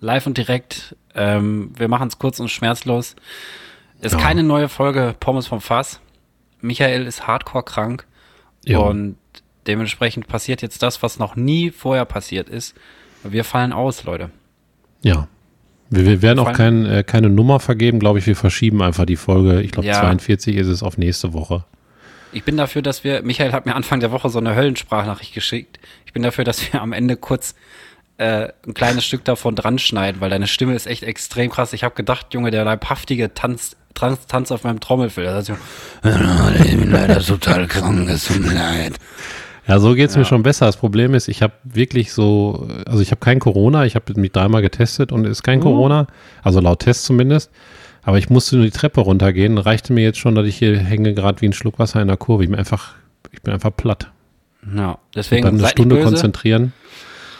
live und direkt. Ähm, wir machen es kurz und schmerzlos. Ist ja. keine neue Folge Pommes vom Fass. Michael ist hardcore krank ja. und dementsprechend passiert jetzt das, was noch nie vorher passiert ist. Wir fallen aus, Leute. Ja. Wir, wir werden auch kein, äh, keine Nummer vergeben, glaube ich. Wir verschieben einfach die Folge. Ich glaube, ja. 42 ist es auf nächste Woche. Ich bin dafür, dass wir, Michael hat mir Anfang der Woche so eine Höllensprachnachricht geschickt. Ich bin dafür, dass wir am Ende kurz äh, ein kleines Stück davon dran schneiden, weil deine Stimme ist echt extrem krass. Ich habe gedacht, Junge, der leibhaftige Tanz, Tanz, Tanz auf meinem Trommelfell. Das heißt, ich bin leider total krank, es tut mir leid. Ja, so geht's ja. mir schon besser. Das Problem ist, ich habe wirklich so, also ich habe kein Corona, ich habe mich dreimal getestet und ist kein uh. Corona, also laut Test zumindest. Aber ich musste nur die Treppe runtergehen. Reichte mir jetzt schon, dass ich hier hänge gerade wie ein Schluck Wasser in der Kurve. Ich bin einfach, ich bin einfach platt. Ja, deswegen und dann eine Stunde konzentrieren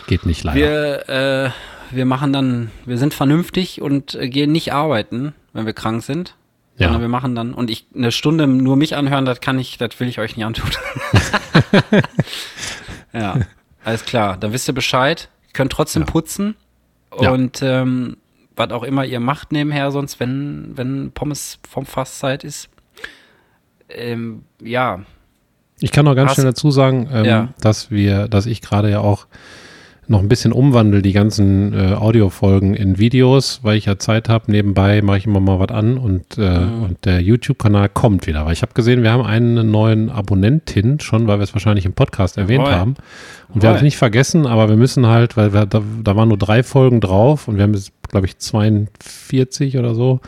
geht nicht leider. Wir, äh, wir machen dann, wir sind vernünftig und äh, gehen nicht arbeiten, wenn wir krank sind. Ja. Sondern wir machen dann, und ich eine Stunde nur mich anhören, das kann ich, das will ich euch nicht antun. ja, alles klar. Dann wisst ihr Bescheid. Ihr könnt trotzdem ja. putzen. Und ja. ähm, was auch immer ihr macht nebenher, sonst, wenn, wenn Pommes vom Fasszeit ist. Ähm, ja. Ich kann noch ganz Hast, schnell dazu sagen, ähm, ja. dass wir, dass ich gerade ja auch noch ein bisschen umwandle, die ganzen äh, Audiofolgen in Videos, weil ich ja Zeit habe. Nebenbei mache ich immer mal was an und, äh, mhm. und der YouTube-Kanal kommt wieder. Weil ich habe gesehen, wir haben einen neuen Abonnentin schon, weil wir es wahrscheinlich im Podcast erwähnt Roy. haben. Und Roy. wir haben es nicht vergessen, aber wir müssen halt, weil wir, da, da waren nur drei Folgen drauf und wir haben jetzt, glaube ich, 42 oder so.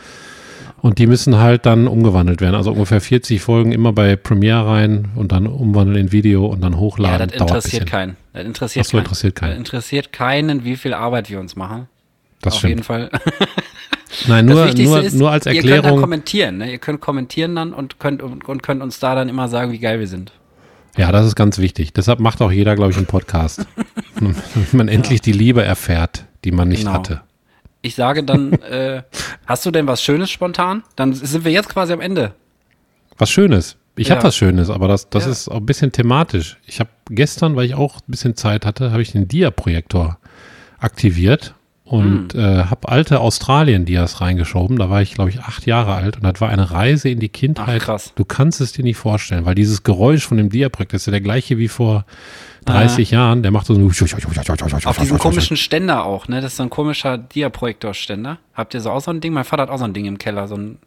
Und die müssen halt dann umgewandelt werden. Also ungefähr 40 Folgen immer bei Premiere rein und dann umwandeln in Video und dann hochladen. Ja, das interessiert keinen. Das interessiert, so, keinen. interessiert keinen. Das interessiert keinen, wie viel Arbeit wir uns machen. Das Auf stimmt. jeden Fall. Nein, nur, nur, ist, nur als Erklärung. Ihr könnt dann kommentieren. Ne? Ihr könnt kommentieren dann und könnt, und, und könnt uns da dann immer sagen, wie geil wir sind. Ja, das ist ganz wichtig. Deshalb macht auch jeder, glaube ich, einen Podcast. Man endlich die Liebe erfährt, die man nicht genau. hatte ich sage dann, äh, hast du denn was Schönes spontan? Dann sind wir jetzt quasi am Ende. Was Schönes. Ich ja. habe was Schönes, aber das, das ja. ist auch ein bisschen thematisch. Ich habe gestern, weil ich auch ein bisschen Zeit hatte, habe ich den Dia-Projektor aktiviert und hm. äh, habe alte Australien-Dias reingeschoben. Da war ich, glaube ich, acht Jahre alt und das war eine Reise in die Kindheit. Ach, krass. Du kannst es dir nicht vorstellen, weil dieses Geräusch von dem Dia-Projekt ist ja der gleiche wie vor 30 ah. Jahren, der macht so Auf diesen komischen Ständer auch, ne? Das ist so ein komischer Dia-Projektor-Ständer. Habt ihr so auch so ein Ding? Mein Vater hat auch so ein Ding im Keller, so ein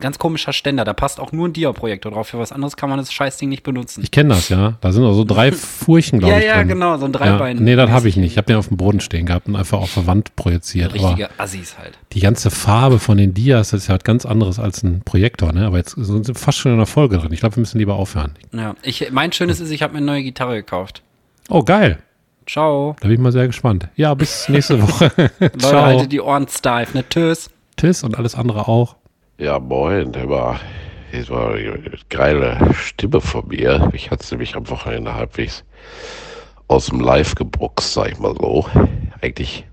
ganz komischer Ständer. Da passt auch nur ein Dia-Projektor drauf. Für was anderes kann man das Scheißding nicht benutzen. Ich kenne das, ja. Da sind auch so drei Furchen, glaube ja, ich. Ja, ja, genau, so ein Dreibein. Ja, nee, das habe ich nicht. Ich habe den auf dem Boden stehen gehabt und einfach auf der Wand projiziert. Richtige Aber Assis halt. Die ganze Farbe von den Dias das ist ja halt ganz anderes als ein Projektor, ne? Aber jetzt sind wir fast schon in der Folge drin. Ich glaube, wir müssen lieber aufhören. Ja, ich, mein Schönes ist, ich habe mir eine neue Gitarre gekauft. Oh, geil. Ciao. Da bin ich mal sehr gespannt. Ja, bis nächste Woche. Leute, Ciao. haltet die Ohren steif, ne? Tschüss. Tschüss und alles andere auch. Ja, moin, war, das war eine geile Stimme von mir. Ich hatte es nämlich am Wochenende halbwegs aus dem Live gebruckst, sag ich mal so. Eigentlich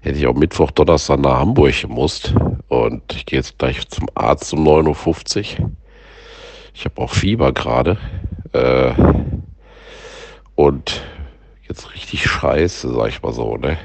hätte ich auch Mittwoch, Donnerstag nach Hamburg gemusst. Und ich gehe jetzt gleich zum Arzt um 9.50 Uhr. Ich habe auch Fieber gerade. Äh, und jetzt richtig scheiße, sag ich mal so, ne?